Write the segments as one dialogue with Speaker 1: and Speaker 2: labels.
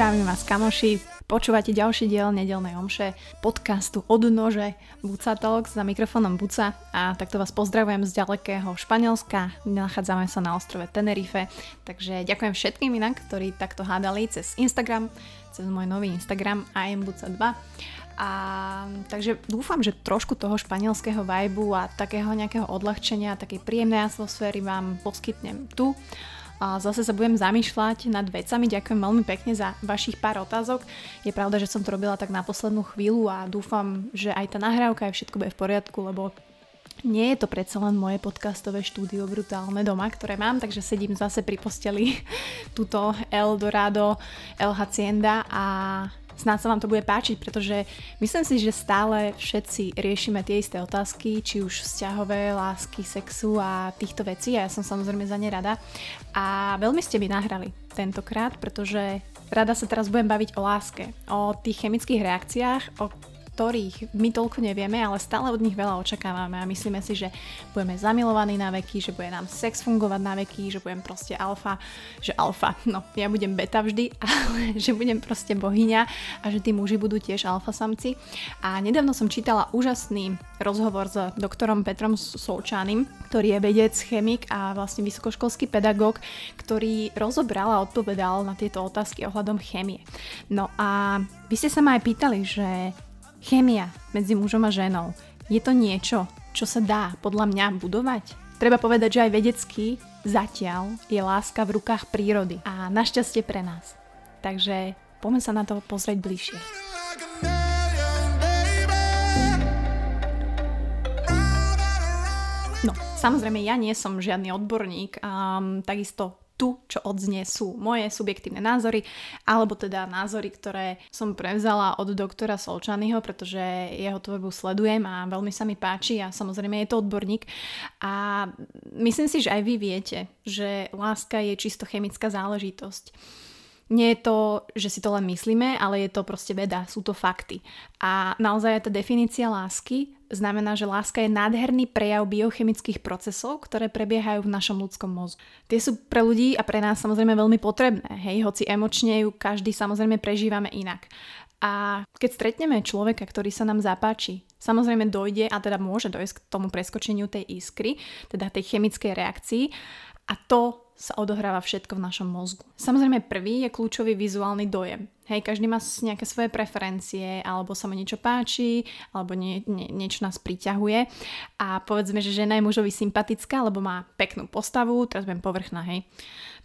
Speaker 1: Zdravím vás kamoši, počúvate ďalší diel nedelnej omše podcastu od nože. Buca Talks za mikrofónom Buca. A takto vás pozdravujem z ďalekého Španielska. Nachádzame sa na ostrove Tenerife, takže ďakujem všetkým inak, ktorí takto hádali cez Instagram, cez môj nový Instagram ambuca2 a takže dúfam, že trošku toho španielského vibu a takého nejakého odľahčenia, takej príjemnej atmosféry vám poskytnem tu a zase sa budem zamýšľať nad vecami. Ďakujem veľmi pekne za vašich pár otázok. Je pravda, že som to robila tak na poslednú chvíľu a dúfam, že aj tá nahrávka aj všetko bude v poriadku, lebo nie je to predsa len moje podcastové štúdio brutálne doma, ktoré mám, takže sedím zase pri posteli tuto Eldorado El Hacienda a snáď sa vám to bude páčiť, pretože myslím si, že stále všetci riešime tie isté otázky, či už vzťahové, lásky, sexu a týchto vecí a ja som samozrejme za ne rada. A veľmi ste mi nahrali tentokrát, pretože rada sa teraz budem baviť o láske, o tých chemických reakciách, o ktorých my toľko nevieme, ale stále od nich veľa očakávame a myslíme si, že budeme zamilovaní na veky, že bude nám sex fungovať na veky, že budem proste alfa, že alfa, no ja budem beta vždy, ale že budem proste bohyňa a že tí muži budú tiež alfa samci. A nedávno som čítala úžasný rozhovor s doktorom Petrom Solčanim, ktorý je vedec, chemik a vlastne vysokoškolský pedagóg, ktorý rozobral a odpovedal na tieto otázky ohľadom chemie. No a vy ste sa ma aj pýtali, že Chémia medzi mužom a ženou. Je to niečo, čo sa dá podľa mňa budovať? Treba povedať, že aj vedecky zatiaľ je láska v rukách prírody a našťastie pre nás. Takže poďme sa na to pozrieť bližšie. No, samozrejme, ja nie som žiadny odborník, um, takisto tu, čo odznie sú moje subjektívne názory, alebo teda názory, ktoré som prevzala od doktora Solčanyho, pretože jeho tvorbu sledujem a veľmi sa mi páči a samozrejme je to odborník. A myslím si, že aj vy viete, že láska je čisto chemická záležitosť. Nie je to, že si to len myslíme, ale je to proste veda, sú to fakty. A naozaj tá definícia lásky znamená, že láska je nádherný prejav biochemických procesov, ktoré prebiehajú v našom ľudskom mozgu. Tie sú pre ľudí a pre nás samozrejme veľmi potrebné, hej, hoci emočne ju každý samozrejme prežívame inak. A keď stretneme človeka, ktorý sa nám zapáči, samozrejme dojde, a teda môže dojsť k tomu preskočeniu tej iskry, teda tej chemickej reakcii, a to sa odohráva všetko v našom mozgu. Samozrejme prvý je kľúčový vizuálny dojem. Hej, každý má nejaké svoje preferencie, alebo sa mu niečo páči, alebo nie, nie, niečo nás priťahuje. A povedzme, že žena je mužovi sympatická, lebo má peknú postavu, teraz budem povrchná, hej.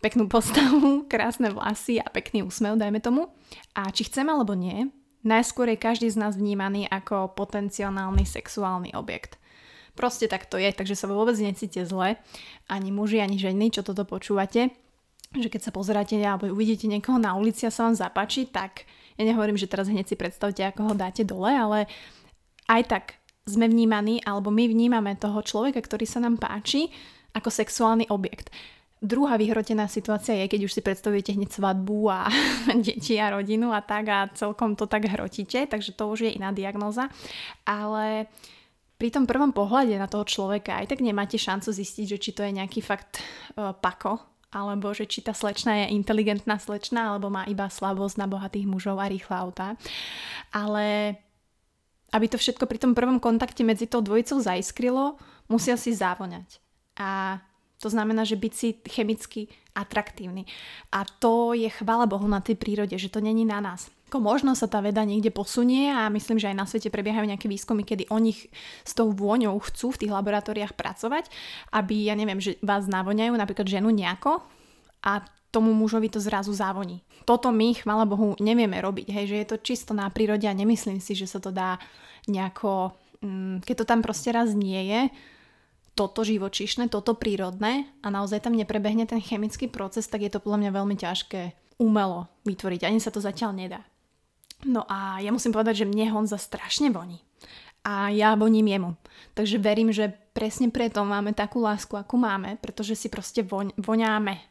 Speaker 1: Peknú postavu, krásne vlasy a pekný úsmev, dajme tomu. A či chceme alebo nie, najskôr je každý z nás vnímaný ako potenciálny sexuálny objekt. Proste tak to je, takže sa vôbec necíte zle, ani muži, ani ženy, čo toto počúvate, že keď sa pozeráte alebo uvidíte niekoho na ulici a sa vám zapáči, tak ja nehovorím, že teraz hneď si predstavte, ako ho dáte dole, ale aj tak sme vnímaní, alebo my vnímame toho človeka, ktorý sa nám páči, ako sexuálny objekt. Druhá vyhrotená situácia je, keď už si predstavujete hneď svadbu a deti a rodinu a tak a celkom to tak hrotíte, takže to už je iná diagnóza. Ale pri tom prvom pohľade na toho človeka aj tak nemáte šancu zistiť, že či to je nejaký fakt uh, pako, alebo že či tá slečna je inteligentná slečna, alebo má iba slabosť na bohatých mužov a rýchle autá. Ale aby to všetko pri tom prvom kontakte medzi tou dvojicou zaiskrilo, musia si závoňať. A to znamená, že byť si chemicky atraktívny. A to je chvála Bohu na tej prírode, že to není na nás. Ako možno sa tá veda niekde posunie a myslím, že aj na svete prebiehajú nejaké výskumy, kedy oni s tou vôňou chcú v tých laboratóriách pracovať, aby, ja neviem, že vás navoňajú napríklad ženu nejako a tomu mužovi to zrazu závoní. Toto my, chvála Bohu, nevieme robiť, hej, že je to čisto na prírode a nemyslím si, že sa to dá nejako, mm, keď to tam proste raz nie je, toto živočišné, toto prírodné a naozaj tam neprebehne ten chemický proces, tak je to podľa mňa veľmi ťažké umelo vytvoriť. Ani sa to zatiaľ nedá. No a ja musím povedať, že mne Honza strašne voní. A ja voním jemu. Takže verím, že presne preto máme takú lásku, akú máme, pretože si proste voň, voňáme,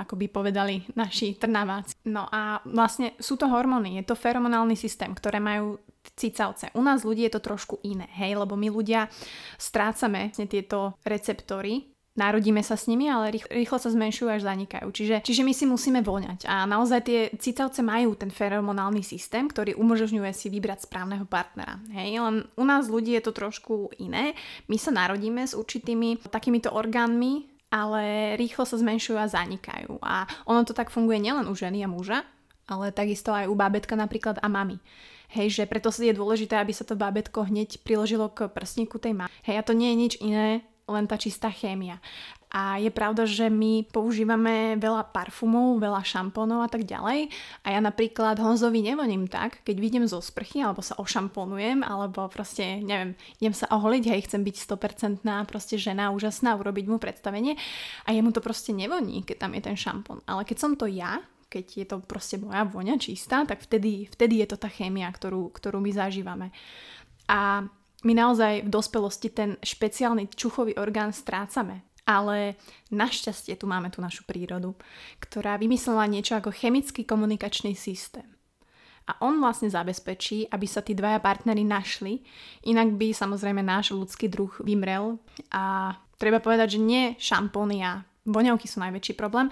Speaker 1: ako by povedali naši trnaváci. No a vlastne sú to hormóny, je to feromonálny systém, ktoré majú cicavce. U nás ľudí je to trošku iné, hej, lebo my ľudia strácame vlastne tieto receptory narodíme sa s nimi, ale rýchlo, sa zmenšujú až zanikajú. Čiže, čiže my si musíme voňať. A naozaj tie cicavce majú ten feromonálny systém, ktorý umožňuje si vybrať správneho partnera. Hej, len u nás ľudí je to trošku iné. My sa narodíme s určitými takýmito orgánmi, ale rýchlo sa zmenšujú a zanikajú. A ono to tak funguje nielen u ženy a muža, ale takisto aj u bábetka napríklad a mamy. Hej, že preto je dôležité, aby sa to bábetko hneď priložilo k prstníku tej mamy. Hej, a to nie je nič iné, len tá čistá chémia. A je pravda, že my používame veľa parfumov, veľa šampónov a tak ďalej. A ja napríklad Honzovi nevoním tak, keď vidím zo sprchy, alebo sa ošamponujem, alebo proste, neviem, idem sa oholiť, hej, chcem byť 100% proste žena úžasná, urobiť mu predstavenie. A jemu to proste nevoní, keď tam je ten šampón. Ale keď som to ja, keď je to proste moja voňa čistá, tak vtedy, vtedy je to tá chémia, ktorú, ktorú my zažívame. A my naozaj v dospelosti ten špeciálny čuchový orgán strácame. Ale našťastie tu máme tú našu prírodu, ktorá vymyslela niečo ako chemický komunikačný systém. A on vlastne zabezpečí, aby sa tí dvaja partnery našli, inak by samozrejme náš ľudský druh vymrel. A treba povedať, že nie šampóny a voňavky sú najväčší problém,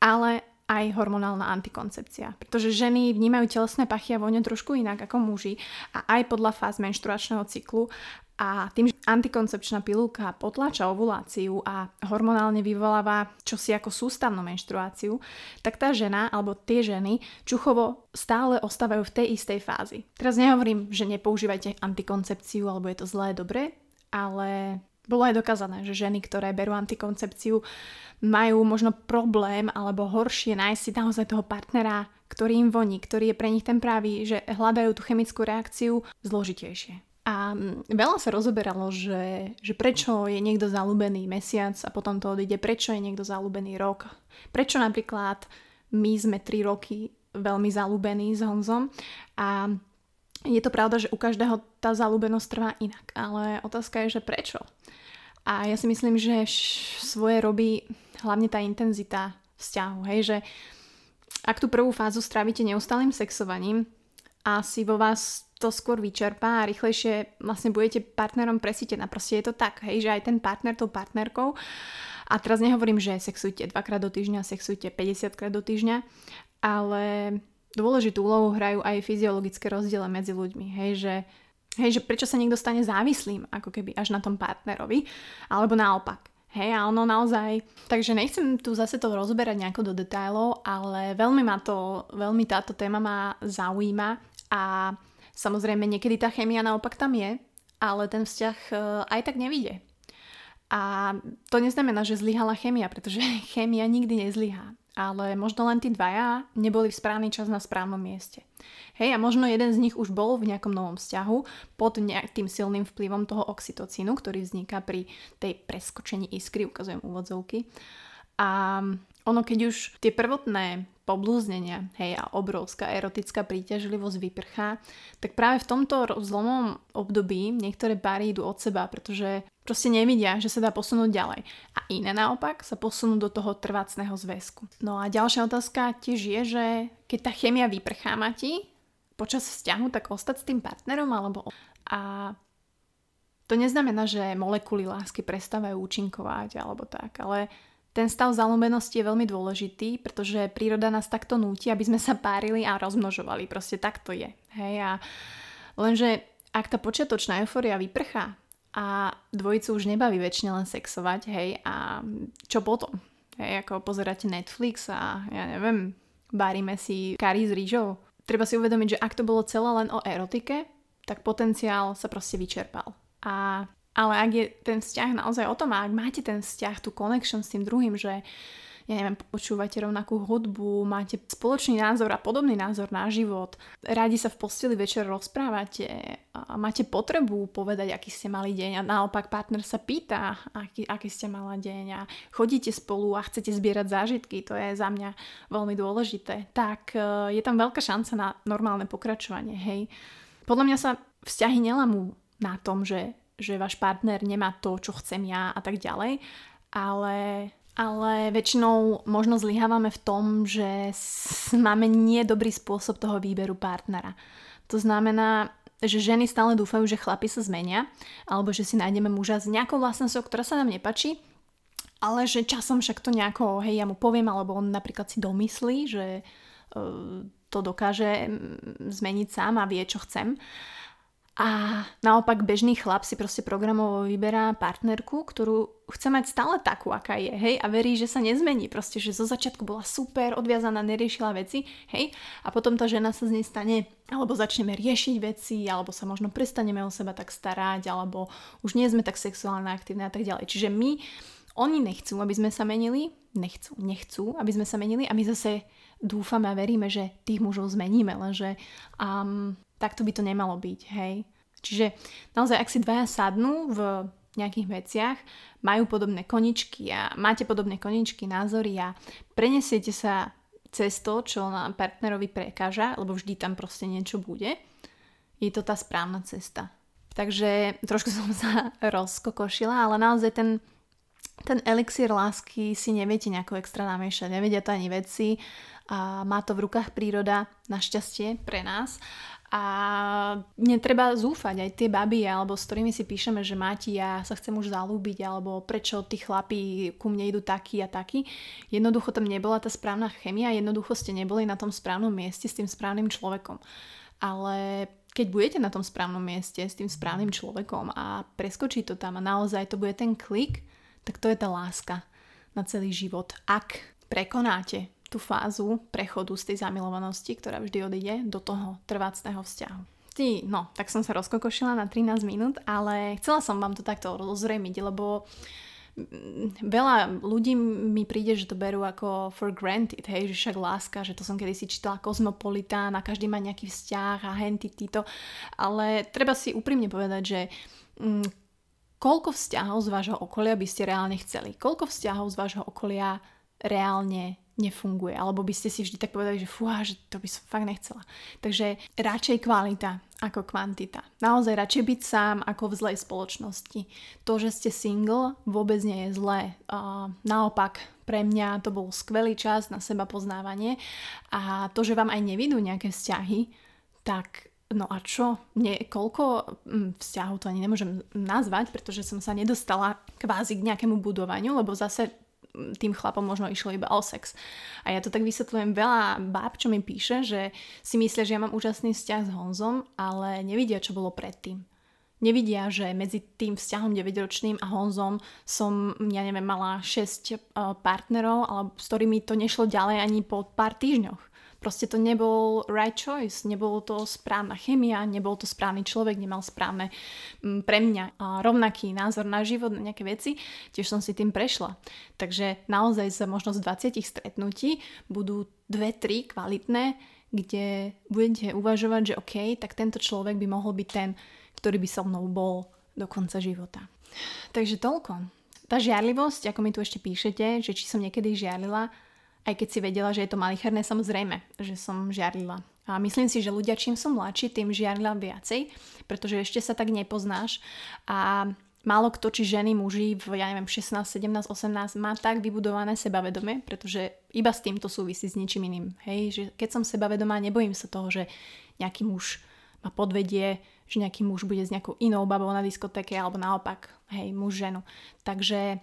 Speaker 1: ale aj hormonálna antikoncepcia. Pretože ženy vnímajú telesné pachy a vôňu trošku inak ako muži a aj podľa fáz menštruačného cyklu a tým, že antikoncepčná pilulka potláča ovuláciu a hormonálne vyvoláva čosi ako sústavnú menštruáciu, tak tá žena alebo tie ženy čuchovo stále ostávajú v tej istej fázi. Teraz nehovorím, že nepoužívajte antikoncepciu alebo je to zlé, dobre, ale bolo aj dokázané, že ženy, ktoré berú antikoncepciu, majú možno problém alebo horšie nájsť si naozaj toho partnera, ktorý im voní, ktorý je pre nich ten pravý, že hľadajú tú chemickú reakciu zložitejšie. A mm, veľa sa rozoberalo, že, že prečo je niekto zalúbený mesiac a potom to odíde, prečo je niekto zalúbený rok. Prečo napríklad my sme 3 roky veľmi zalúbení s Honzom a je to pravda, že u každého tá zalúbenosť trvá inak, ale otázka je, že prečo? A ja si myslím, že svoje robí hlavne tá intenzita vzťahu, hej, že ak tú prvú fázu strávite neustálým sexovaním, asi vo vás to skôr vyčerpá a rýchlejšie vlastne budete partnerom presítená. Proste je to tak, hej, že aj ten partner tou partnerkou a teraz nehovorím, že sexujte dvakrát do týždňa, sexujte 50 krát do týždňa, ale dôležitú úlohu hrajú aj fyziologické rozdiely medzi ľuďmi. Hej, že, hej, že prečo sa niekto stane závislým, ako keby až na tom partnerovi, alebo naopak. Hej, a ono naozaj... Takže nechcem tu zase to rozoberať nejako do detailov, ale veľmi ma to, veľmi táto téma ma zaujíma a samozrejme niekedy tá chémia naopak tam je, ale ten vzťah e, aj tak nevidie. A to neznamená, že zlyhala chémia, pretože chémia nikdy nezlyhá ale možno len tí dvaja neboli v správny čas na správnom mieste. Hej, a možno jeden z nich už bol v nejakom novom vzťahu pod nejakým silným vplyvom toho oxytocínu, ktorý vzniká pri tej preskočení iskry, ukazujem úvodzovky. A ono, keď už tie prvotné poblúznenia, hej, a obrovská erotická príťažlivosť vyprchá, tak práve v tomto zlomom období niektoré páry idú od seba, pretože proste nevidia, že sa dá posunúť ďalej. Iné naopak sa posunú do toho trvácného zväzku. No a ďalšia otázka tiež je, že keď tá chemia vyprchá mati počas vzťahu, tak ostať s tým partnerom alebo... A to neznamená, že molekuly lásky prestávajú účinkovať alebo tak, ale ten stav zalúbenosti je veľmi dôležitý, pretože príroda nás takto núti, aby sme sa párili a rozmnožovali. Proste takto je. Hej? A lenže ak tá počiatočná euforia vyprchá a dvojicu už nebaví väčšine len sexovať, hej, a čo potom? Hej, ako pozeráte Netflix a ja neviem, baríme si kari s rýžou. Treba si uvedomiť, že ak to bolo celé len o erotike, tak potenciál sa proste vyčerpal. A ale ak je ten vzťah naozaj o tom a ak máte ten vzťah, tú connection s tým druhým, že ja neviem, počúvate rovnakú hudbu, máte spoločný názor a podobný názor na život, radi sa v posteli večer rozprávate a máte potrebu povedať, aký ste mali deň a naopak partner sa pýta, aký, aký ste mala deň a chodíte spolu a chcete zbierať zážitky, to je za mňa veľmi dôležité, tak e, je tam veľká šanca na normálne pokračovanie, hej. Podľa mňa sa vzťahy nelamú na tom, že že váš partner nemá to, čo chcem ja a tak ďalej, ale, ale väčšinou možno zlyhávame v tom, že máme nedobrý spôsob toho výberu partnera. To znamená, že ženy stále dúfajú, že chlapi sa zmenia, alebo že si nájdeme muža s nejakou vlastnosťou, ktorá sa nám nepačí ale že časom však to nejako, hej, ja mu poviem, alebo on napríklad si domyslí, že uh, to dokáže zmeniť sám a vie, čo chcem. A naopak bežný chlap si proste programovo vyberá partnerku, ktorú chce mať stále takú, aká je, hej, a verí, že sa nezmení, proste, že zo začiatku bola super, odviazaná, neriešila veci, hej, a potom tá žena sa z nej stane, alebo začneme riešiť veci, alebo sa možno prestaneme o seba tak starať, alebo už nie sme tak sexuálne aktívne a tak ďalej. Čiže my, oni nechcú, aby sme sa menili, nechcú, nechcú, aby sme sa menili a my zase dúfame a veríme, že tých mužov zmeníme, lenže um, takto by to nemalo byť, hej. Čiže naozaj, ak si dvaja sadnú v nejakých veciach, majú podobné koničky a máte podobné koničky, názory a prenesiete sa cez to, čo nám partnerovi prekáža, lebo vždy tam proste niečo bude, je to tá správna cesta. Takže trošku som sa rozkokošila, ale naozaj ten, ten elixír lásky si neviete nejako extra namiešať, nevedia to ani veci a má to v rukách príroda, našťastie pre nás a netreba zúfať aj tie baby, alebo s ktorými si píšeme, že máti, ja sa chcem už zalúbiť, alebo prečo tí chlapí ku mne idú taký a taký. Jednoducho tam nebola tá správna chemia, jednoducho ste neboli na tom správnom mieste s tým správnym človekom. Ale keď budete na tom správnom mieste s tým správnym človekom a preskočí to tam a naozaj to bude ten klik, tak to je tá láska na celý život. Ak prekonáte tú fázu prechodu z tej zamilovanosti, ktorá vždy odíde do toho trvácného vzťahu. Ty, no, tak som sa rozkokošila na 13 minút, ale chcela som vám to takto rozremiť, lebo mm, veľa ľudí mi príde, že to berú ako for granted, hej, že však láska, že to som kedysi čítala Kozmopolitán a každý má nejaký vzťah a henty títo, ale treba si úprimne povedať, že mm, koľko vzťahov z vášho okolia by ste reálne chceli? Koľko vzťahov z vášho okolia reálne nefunguje. Alebo by ste si vždy tak povedali, že fúha, že to by som fakt nechcela. Takže radšej kvalita ako kvantita. Naozaj radšej byť sám ako v zlej spoločnosti. To, že ste single, vôbec nie je zlé. Uh, naopak, pre mňa to bol skvelý čas na seba poznávanie a to, že vám aj nevidú nejaké vzťahy, tak No a čo? Nie, koľko hm, vzťahov to ani nemôžem nazvať, pretože som sa nedostala kvázi k nejakému budovaniu, lebo zase tým chlapom možno išlo iba o sex. A ja to tak vysvetľujem veľa báb, čo mi píše, že si myslia, že ja mám úžasný vzťah s Honzom, ale nevidia, čo bolo predtým. Nevidia, že medzi tým vzťahom 9-ročným a Honzom som, ja neviem, mala 6 eh, partnerov, ale s ktorými to nešlo ďalej ani po pár týždňoch. Proste to nebol right choice, nebolo to správna chemia, nebol to správny človek, nemal správne mm, pre mňa a rovnaký názor na život, na nejaké veci, tiež som si tým prešla. Takže naozaj za možnosť 20 stretnutí budú dve, tri kvalitné, kde budete uvažovať, že OK, tak tento človek by mohol byť ten, ktorý by so mnou bol do konca života. Takže toľko. Tá žiarlivosť, ako mi tu ešte píšete, že či som niekedy žiarlila, aj keď si vedela, že je to malicherné, samozrejme, že som žiarlila. A myslím si, že ľudia, čím som mladší, tým žiarila viacej, pretože ešte sa tak nepoznáš a málo kto, či ženy, muži v, ja neviem, 16, 17, 18 má tak vybudované sebavedomie, pretože iba s týmto súvisí s ničím iným. Hej, že keď som sebavedomá, nebojím sa toho, že nejaký muž ma podvedie, že nejaký muž bude s nejakou inou babou na diskotéke alebo naopak, hej, muž ženu. Takže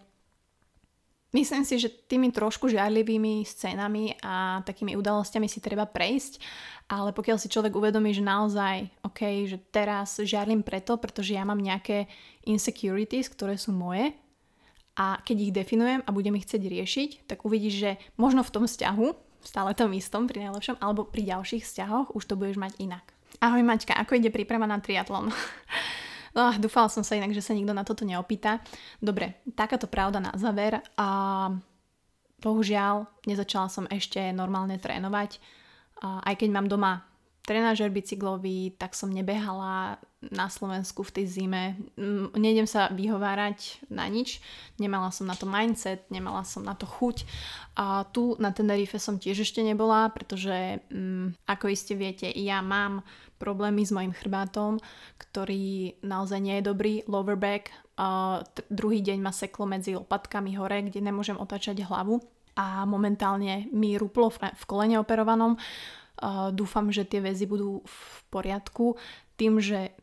Speaker 1: Myslím si, že tými trošku žiarlivými scénami a takými udalostiami si treba prejsť, ale pokiaľ si človek uvedomí, že naozaj, ok, že teraz žiarlim preto, pretože ja mám nejaké insecurities, ktoré sú moje a keď ich definujem a budem ich chcieť riešiť, tak uvidíš, že možno v tom vzťahu, stále tom istom pri najlepšom, alebo pri ďalších vzťahoch už to budeš mať inak. Ahoj Maťka, ako ide príprava na triatlon? No, dúfala som sa inak, že sa nikto na toto neopýta. Dobre, takáto pravda na záver. A bohužiaľ, nezačala som ešte normálne trénovať. A aj keď mám doma trenážer bicyklový, tak som nebehala na Slovensku v tej zime. Mm, nejdem sa vyhovárať na nič. Nemala som na to mindset, nemala som na to chuť. A tu na Tenerife som tiež ešte nebola, pretože um, ako iste viete, ja mám problémy s mojim chrbátom, ktorý naozaj nie je dobrý, lower back. T- druhý deň ma seklo medzi lopatkami hore, kde nemôžem otačať hlavu a momentálne mi ruplo v kolene operovanom. Dúfam, že tie väzy budú v poriadku. Tým, že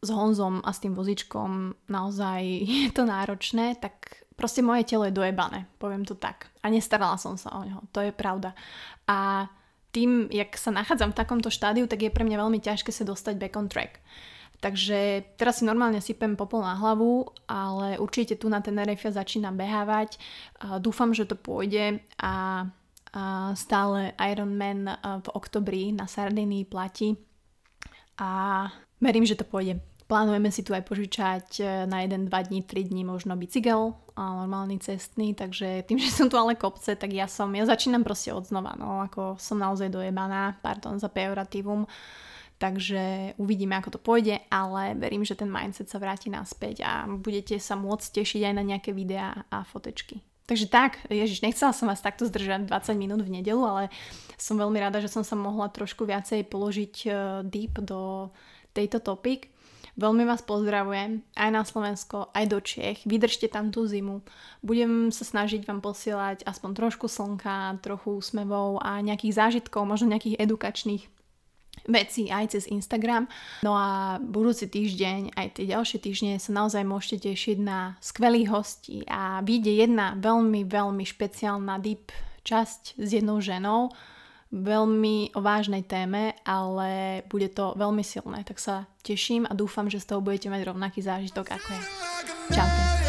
Speaker 1: s Honzom a s tým vozičkom naozaj je to náročné, tak Proste moje telo je dojebané, poviem to tak. A nestarala som sa o neho, to je pravda. A tým, jak sa nachádzam v takomto štádiu, tak je pre mňa veľmi ťažké sa dostať back on track. Takže teraz si normálne sypem popol na hlavu, ale určite tu na Tenerife začínam behávať. Dúfam, že to pôjde a stále Ironman v oktobri na Sardinii platí a verím, že to pôjde. Plánujeme si tu aj požičať e, na 1, 2 dní, 3 dní možno bicykel, a normálny cestný, takže tým, že sú tu ale kopce, tak ja som, ja začínam proste od znova, no ako som naozaj dojebaná, pardon za pejoratívum, takže uvidíme, ako to pôjde, ale verím, že ten mindset sa vráti naspäť a budete sa môcť tešiť aj na nejaké videá a fotečky. Takže tak, Ježiš, nechcela som vás takto zdržať 20 minút v nedelu, ale som veľmi rada, že som sa mohla trošku viacej položiť e, deep do tejto topik. Veľmi vás pozdravujem aj na Slovensko, aj do Čiech. Vydržte tam tú zimu. Budem sa snažiť vám posielať aspoň trošku slnka, trochu úsmevov a nejakých zážitkov, možno nejakých edukačných veci aj cez Instagram. No a budúci týždeň, aj tie ďalšie týždne sa naozaj môžete tešiť na skvelých hostí a vyjde jedna veľmi, veľmi špeciálna deep časť s jednou ženou, veľmi o vážnej téme, ale bude to veľmi silné. Tak sa teším a dúfam, že z toho budete mať rovnaký zážitok ako ja. Čaute.